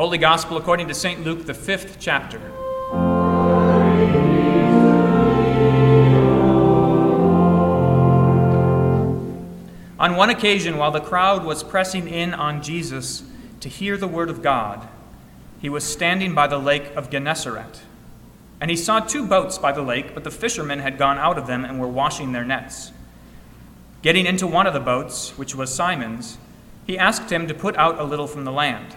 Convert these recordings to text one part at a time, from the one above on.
Holy Gospel according to St. Luke, the fifth chapter. On one occasion, while the crowd was pressing in on Jesus to hear the word of God, he was standing by the lake of Gennesaret. And he saw two boats by the lake, but the fishermen had gone out of them and were washing their nets. Getting into one of the boats, which was Simon's, he asked him to put out a little from the land.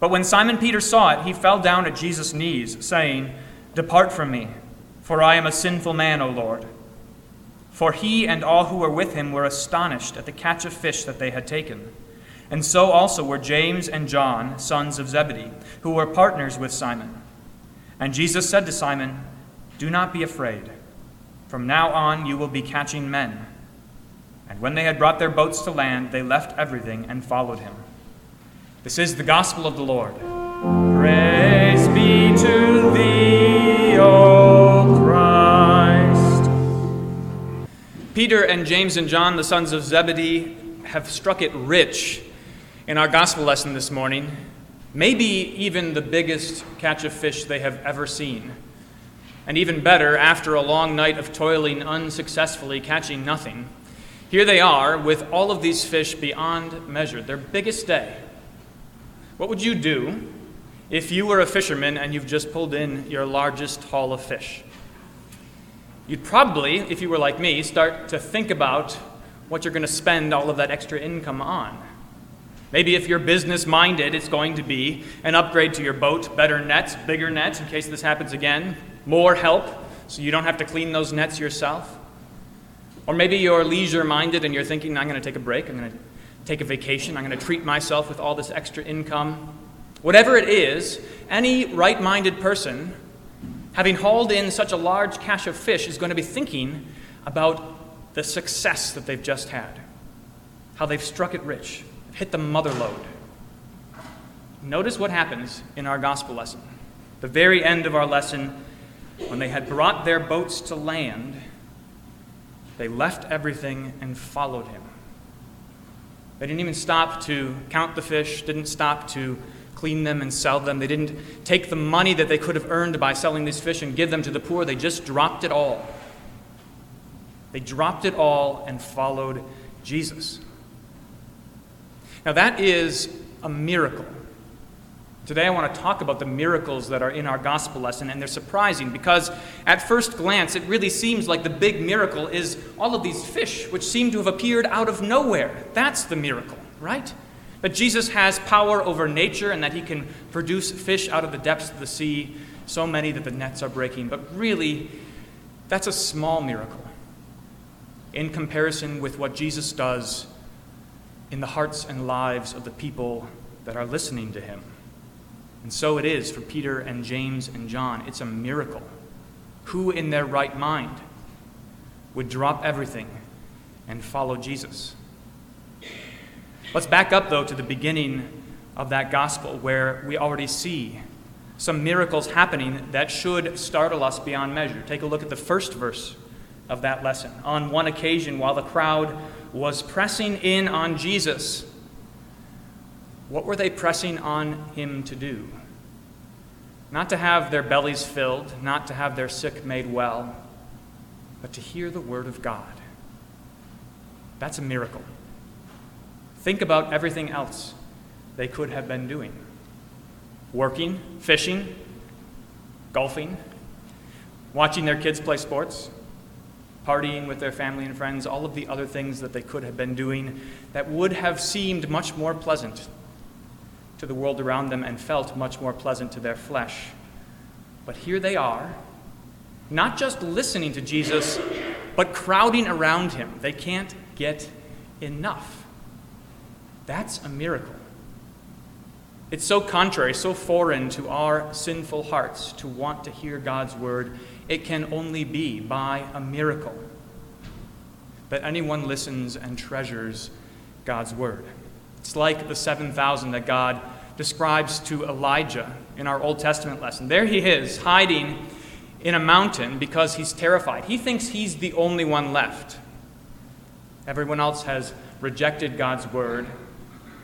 But when Simon Peter saw it, he fell down at Jesus' knees, saying, Depart from me, for I am a sinful man, O Lord. For he and all who were with him were astonished at the catch of fish that they had taken. And so also were James and John, sons of Zebedee, who were partners with Simon. And Jesus said to Simon, Do not be afraid. From now on you will be catching men. And when they had brought their boats to land, they left everything and followed him. This is the gospel of the Lord. Praise be to thee, O Christ. Peter and James and John, the sons of Zebedee, have struck it rich in our gospel lesson this morning. Maybe even the biggest catch of fish they have ever seen. And even better, after a long night of toiling unsuccessfully, catching nothing, here they are with all of these fish beyond measure, their biggest day. What would you do if you were a fisherman and you've just pulled in your largest haul of fish? You'd probably, if you were like me, start to think about what you're going to spend all of that extra income on. Maybe if you're business minded, it's going to be an upgrade to your boat, better nets, bigger nets in case this happens again, more help so you don't have to clean those nets yourself. Or maybe you're leisure minded and you're thinking, I'm going to take a break, I'm going to take a vacation, I'm going to treat myself with all this extra income. Whatever it is, any right minded person, having hauled in such a large cache of fish, is going to be thinking about the success that they've just had, how they've struck it rich hit the mother lode. Notice what happens in our gospel lesson. The very end of our lesson, when they had brought their boats to land, they left everything and followed him. They didn't even stop to count the fish, didn't stop to clean them and sell them. They didn't take the money that they could have earned by selling these fish and give them to the poor. They just dropped it all. They dropped it all and followed Jesus. Now, that is a miracle. Today, I want to talk about the miracles that are in our gospel lesson, and they're surprising because at first glance, it really seems like the big miracle is all of these fish which seem to have appeared out of nowhere. That's the miracle, right? That Jesus has power over nature and that he can produce fish out of the depths of the sea, so many that the nets are breaking. But really, that's a small miracle in comparison with what Jesus does in the hearts and lives of the people that are listening to him. And so it is for Peter and James and John. It's a miracle. Who in their right mind would drop everything and follow Jesus? Let's back up, though, to the beginning of that gospel where we already see some miracles happening that should startle us beyond measure. Take a look at the first verse of that lesson. On one occasion, while the crowd was pressing in on Jesus, what were they pressing on him to do? Not to have their bellies filled, not to have their sick made well, but to hear the word of God. That's a miracle. Think about everything else they could have been doing working, fishing, golfing, watching their kids play sports, partying with their family and friends, all of the other things that they could have been doing that would have seemed much more pleasant to the world around them and felt much more pleasant to their flesh. But here they are, not just listening to Jesus, but crowding around him. They can't get enough. That's a miracle. It's so contrary, so foreign to our sinful hearts to want to hear God's word. It can only be by a miracle that anyone listens and treasures God's word. It's like the 7,000 that God describes to Elijah in our Old Testament lesson. There he is, hiding in a mountain because he's terrified. He thinks he's the only one left. Everyone else has rejected God's word.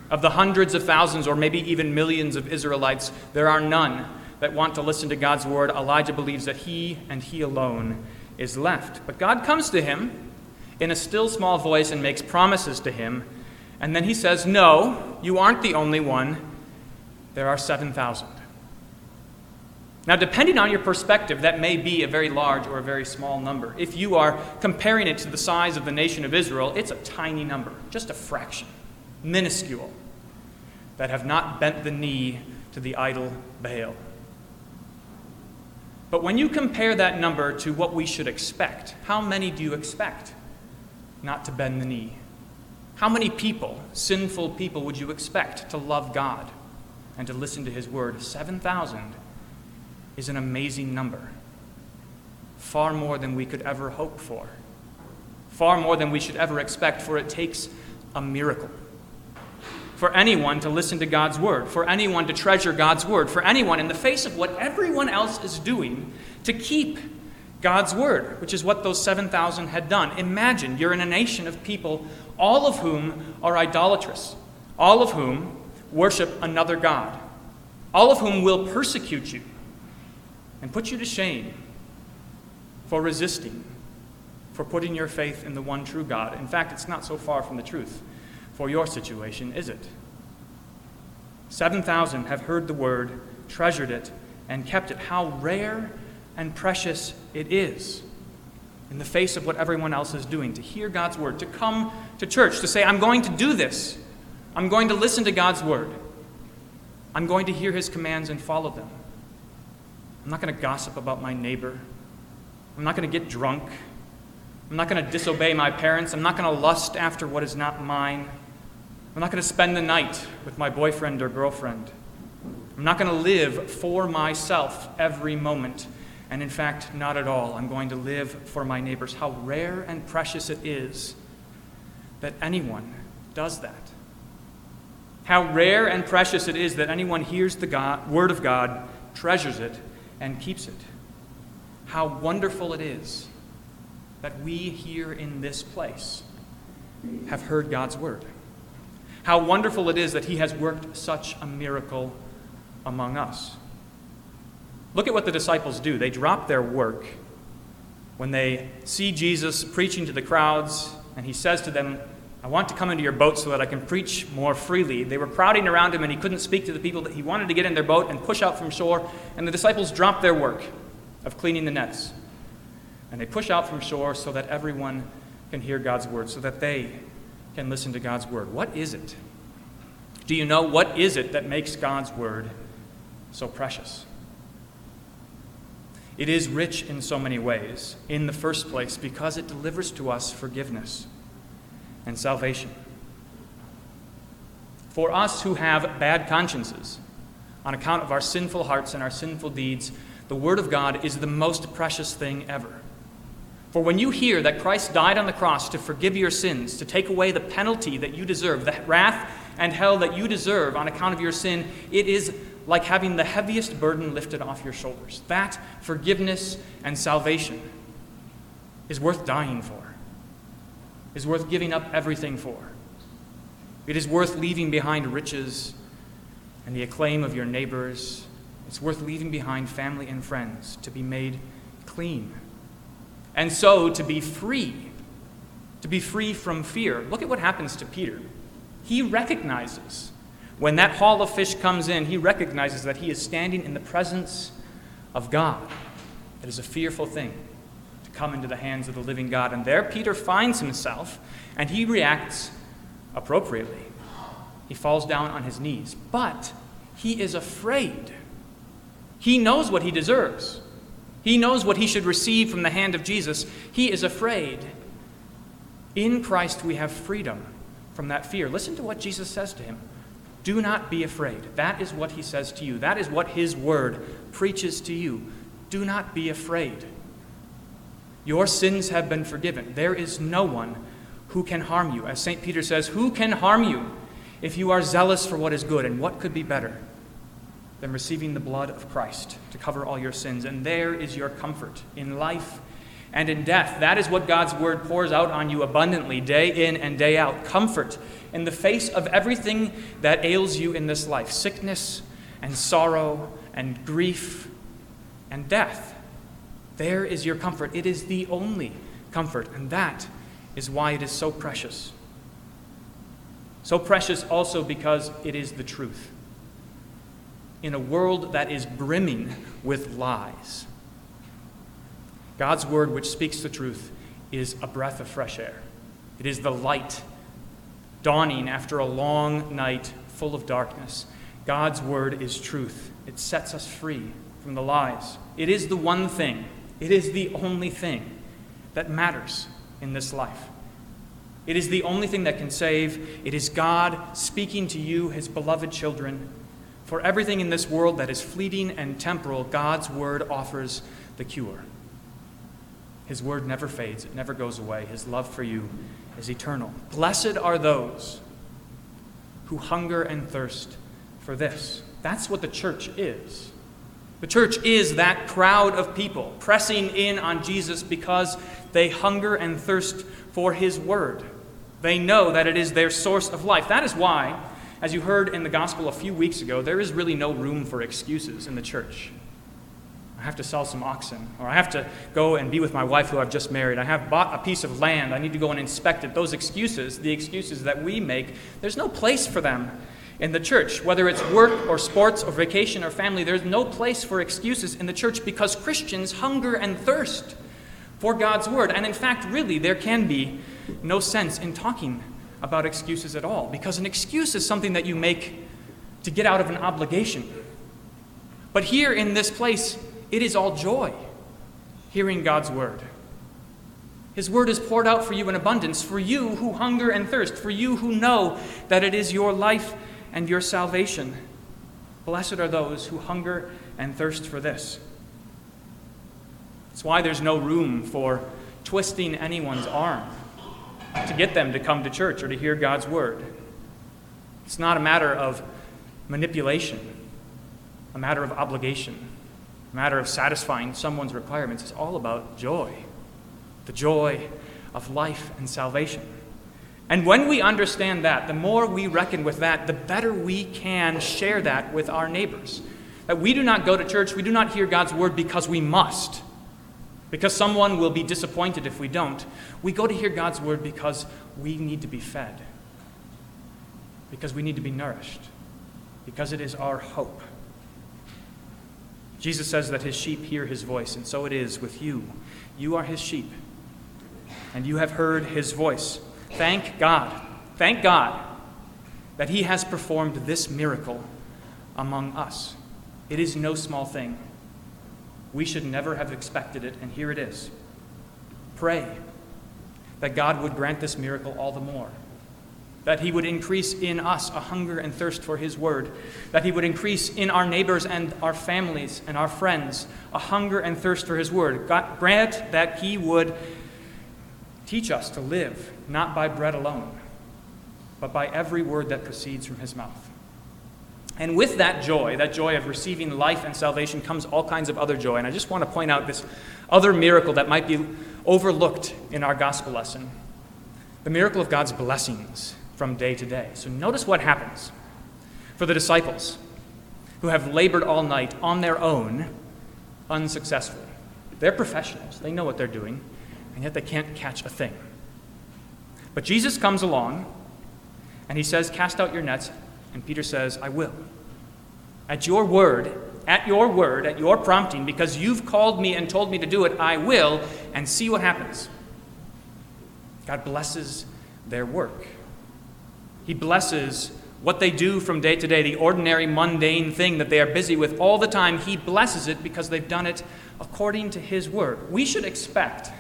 Of the hundreds of thousands, or maybe even millions of Israelites, there are none that want to listen to God's word. Elijah believes that he and he alone is left. But God comes to him in a still small voice and makes promises to him. And then he says, No, you aren't the only one. There are 7,000. Now, depending on your perspective, that may be a very large or a very small number. If you are comparing it to the size of the nation of Israel, it's a tiny number, just a fraction, minuscule, that have not bent the knee to the idol Baal. But when you compare that number to what we should expect, how many do you expect not to bend the knee? How many people, sinful people, would you expect to love God and to listen to His word? 7,000 is an amazing number. Far more than we could ever hope for. Far more than we should ever expect, for it takes a miracle. For anyone to listen to God's word, for anyone to treasure God's word, for anyone in the face of what everyone else is doing to keep God's word, which is what those 7,000 had done. Imagine you're in a nation of people, all of whom are idolatrous, all of whom worship another God, all of whom will persecute you and put you to shame for resisting, for putting your faith in the one true God. In fact, it's not so far from the truth for your situation, is it? 7,000 have heard the word, treasured it, and kept it. How rare and precious it is in the face of what everyone else is doing to hear God's word, to come to church, to say, I'm going to do this. I'm going to listen to God's word. I'm going to hear his commands and follow them. I'm not going to gossip about my neighbor. I'm not going to get drunk. I'm not going to disobey my parents. I'm not going to lust after what is not mine. I'm not going to spend the night with my boyfriend or girlfriend. I'm not going to live for myself every moment. And in fact, not at all. I'm going to live for my neighbors. How rare and precious it is that anyone does that. How rare and precious it is that anyone hears the God, word of God, treasures it, and keeps it. How wonderful it is that we here in this place have heard God's word. How wonderful it is that He has worked such a miracle among us. Look at what the disciples do. They drop their work when they see Jesus preaching to the crowds, and He says to them, I want to come into your boat so that I can preach more freely. They were crowding around him, and he couldn't speak to the people. That he wanted to get in their boat and push out from shore, and the disciples drop their work of cleaning the nets. And they push out from shore so that everyone can hear God's word, so that they can listen to God's word. What is it? Do you know what is it that makes God's word so precious? It is rich in so many ways. In the first place, because it delivers to us forgiveness and salvation. For us who have bad consciences, on account of our sinful hearts and our sinful deeds, the Word of God is the most precious thing ever. For when you hear that Christ died on the cross to forgive your sins, to take away the penalty that you deserve, the wrath and hell that you deserve on account of your sin, it is like having the heaviest burden lifted off your shoulders. That forgiveness and salvation is worth dying for is worth giving up everything for. It is worth leaving behind riches and the acclaim of your neighbors. It's worth leaving behind family and friends to be made clean. And so to be free, to be free from fear. Look at what happens to Peter. He recognizes, when that haul of fish comes in, he recognizes that he is standing in the presence of God. It is a fearful thing to come into the hands of the living God. And there Peter finds himself, and he reacts appropriately. He falls down on his knees, but he is afraid. He knows what he deserves. He knows what he should receive from the hand of Jesus. He is afraid. In Christ, we have freedom from that fear. Listen to what Jesus says to him Do not be afraid. That is what he says to you. That is what his word preaches to you. Do not be afraid. Your sins have been forgiven. There is no one who can harm you. As St. Peter says, Who can harm you if you are zealous for what is good? And what could be better than receiving the blood of Christ to cover all your sins? And there is your comfort in life and in death. That is what God's word pours out on you abundantly, day in and day out. Comfort in the face of everything that ails you in this life sickness and sorrow and grief and death. There is your comfort. It is the only comfort, and that is why it is so precious. So precious also because it is the truth. In a world that is brimming with lies, God's word, which speaks the truth, is a breath of fresh air. It is the light dawning after a long night full of darkness. God's word is truth. It sets us free from the lies. It is the one thing, it is the only thing that matters in this life. It is the only thing that can save. It is God speaking to you, his beloved children. For everything in this world that is fleeting and temporal, God's word offers the cure. His word never fades, it never goes away. His love for you is eternal. Blessed are those who hunger and thirst for this. That's what the church is. The church is that crowd of people pressing in on Jesus because they hunger and thirst for his word. They know that it is their source of life. That is why, as you heard in the gospel a few weeks ago, there is really no room for excuses in the church. I have to sell some oxen, or I have to go and be with my wife who I've just married. I have bought a piece of land. I need to go and inspect it. Those excuses, the excuses that we make, there's no place for them in the church. Whether it's work or sports or vacation or family, there's no place for excuses in the church because Christians hunger and thirst for God's word. And in fact, really, there can be no sense in talking about excuses at all because an excuse is something that you make to get out of an obligation. But here in this place, it is all joy hearing God's word. His word is poured out for you in abundance, for you who hunger and thirst, for you who know that it is your life and your salvation. Blessed are those who hunger and thirst for this. That's why there's no room for twisting anyone's arm to get them to come to church or to hear God's word. It's not a matter of manipulation, a matter of obligation matter of satisfying someone's requirements is all about joy the joy of life and salvation. And when we understand that, the more we reckon with that, the better we can share that with our neighbors. That we do not go to church, we do not hear God's word because we must, because someone will be disappointed if we don't. We go to hear God's word because we need to be fed, because we need to be nourished, because it is our hope. Jesus says that his sheep hear his voice, and so it is with you. You are his sheep, and you have heard his voice. Thank God, thank God that he has performed this miracle among us. It is no small thing. We should never have expected it, and here it is. Pray that God would grant this miracle all the more that He would increase in us a hunger and thirst for His Word, that He would increase in our neighbors and our families and our friends a hunger and thirst for His Word. God, grant that He would teach us to live not by bread alone, but by every word that proceeds from His mouth. And with that joy, that joy of receiving life and salvation, comes all kinds of other joy. And I just want to point out this other miracle that might be overlooked in our gospel lesson the miracle of God's blessings from day to day. So notice what happens for the disciples who have labored all night on their own unsuccessfully. They're professionals, they know what they're doing, and yet they can't catch a thing. But Jesus comes along and he says, Cast out your nets. And Peter says, I will. At your word, at your word, at your prompting, because you've called me and told me to do it, I will, and see what happens. God blesses their work. He blesses what they do from day to day, the ordinary, mundane thing that they are busy with all the time. He blesses it because they've done it according to His word. We should expect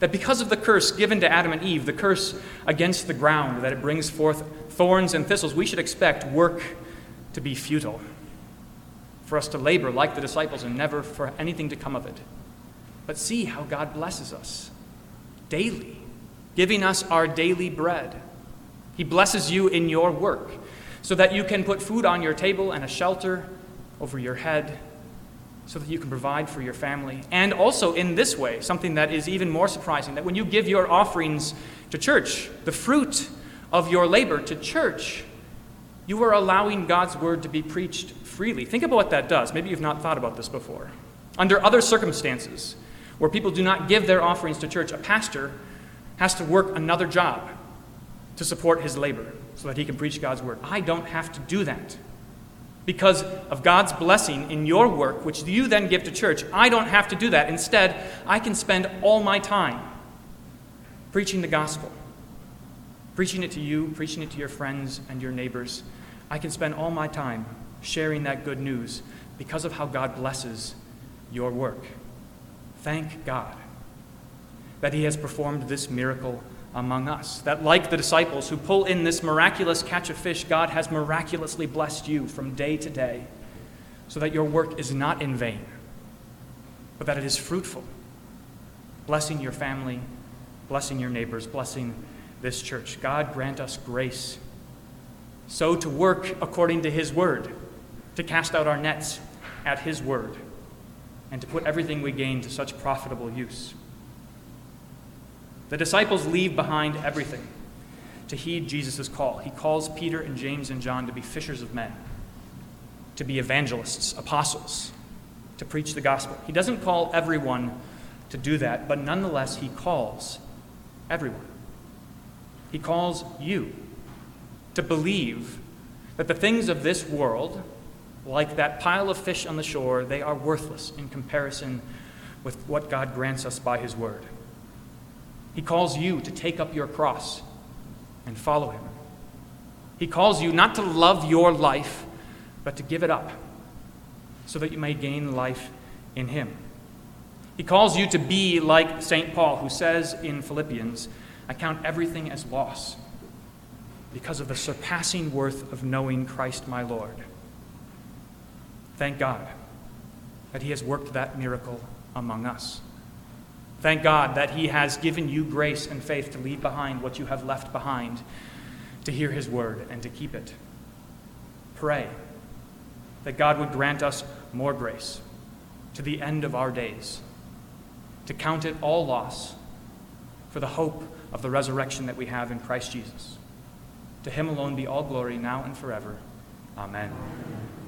that because of the curse given to Adam and Eve, the curse against the ground, that it brings forth thorns and thistles, we should expect work to be futile, for us to labor like the disciples and never for anything to come of it. But see how God blesses us daily, giving us our daily bread. He blesses you in your work so that you can put food on your table and a shelter over your head so that you can provide for your family. And also in this way, something that is even more surprising that when you give your offerings to church, the fruit of your labor to church, you are allowing God's word to be preached freely. Think about what that does. Maybe you've not thought about this before. Under other circumstances, where people do not give their offerings to church, a pastor has to work another job to support his labor so that he can preach God's word. I don't have to do that. Because of God's blessing in your work, which you then give to church, I don't have to do that. Instead, I can spend all my time preaching the gospel, preaching it to you, preaching it to your friends and your neighbors. I can spend all my time sharing that good news because of how God blesses your work. Thank God that He has performed this miracle among us. That, like the disciples who pull in this miraculous catch of fish, God has miraculously blessed you from day to day so that your work is not in vain, but that it is fruitful, blessing your family, blessing your neighbors, blessing this church. God grant us grace so to work according to His word, to cast out our nets at His word, and to put everything we gain to such profitable use. The disciples leave behind everything to heed Jesus' call. He calls Peter and James and John to be fishers of men, to be evangelists, apostles, to preach the gospel. He doesn't call everyone to do that, but nonetheless, he calls everyone. He calls you to believe that the things of this world, like that pile of fish on the shore, they are worthless in comparison with what God grants us by his word. He calls you to take up your cross and follow him. He calls you not to love your life, but to give it up so that you may gain life in him. He calls you to be like St. Paul, who says in Philippians, I count everything as loss because of the surpassing worth of knowing Christ my Lord. Thank God that He has worked that miracle among us. Thank God that He has given you grace and faith to leave behind what you have left behind, to hear His word and to keep it. Pray that God would grant us more grace to the end of our days, to count it all loss for the hope of the resurrection that we have in Christ Jesus. To Him alone be all glory now and forever. Amen.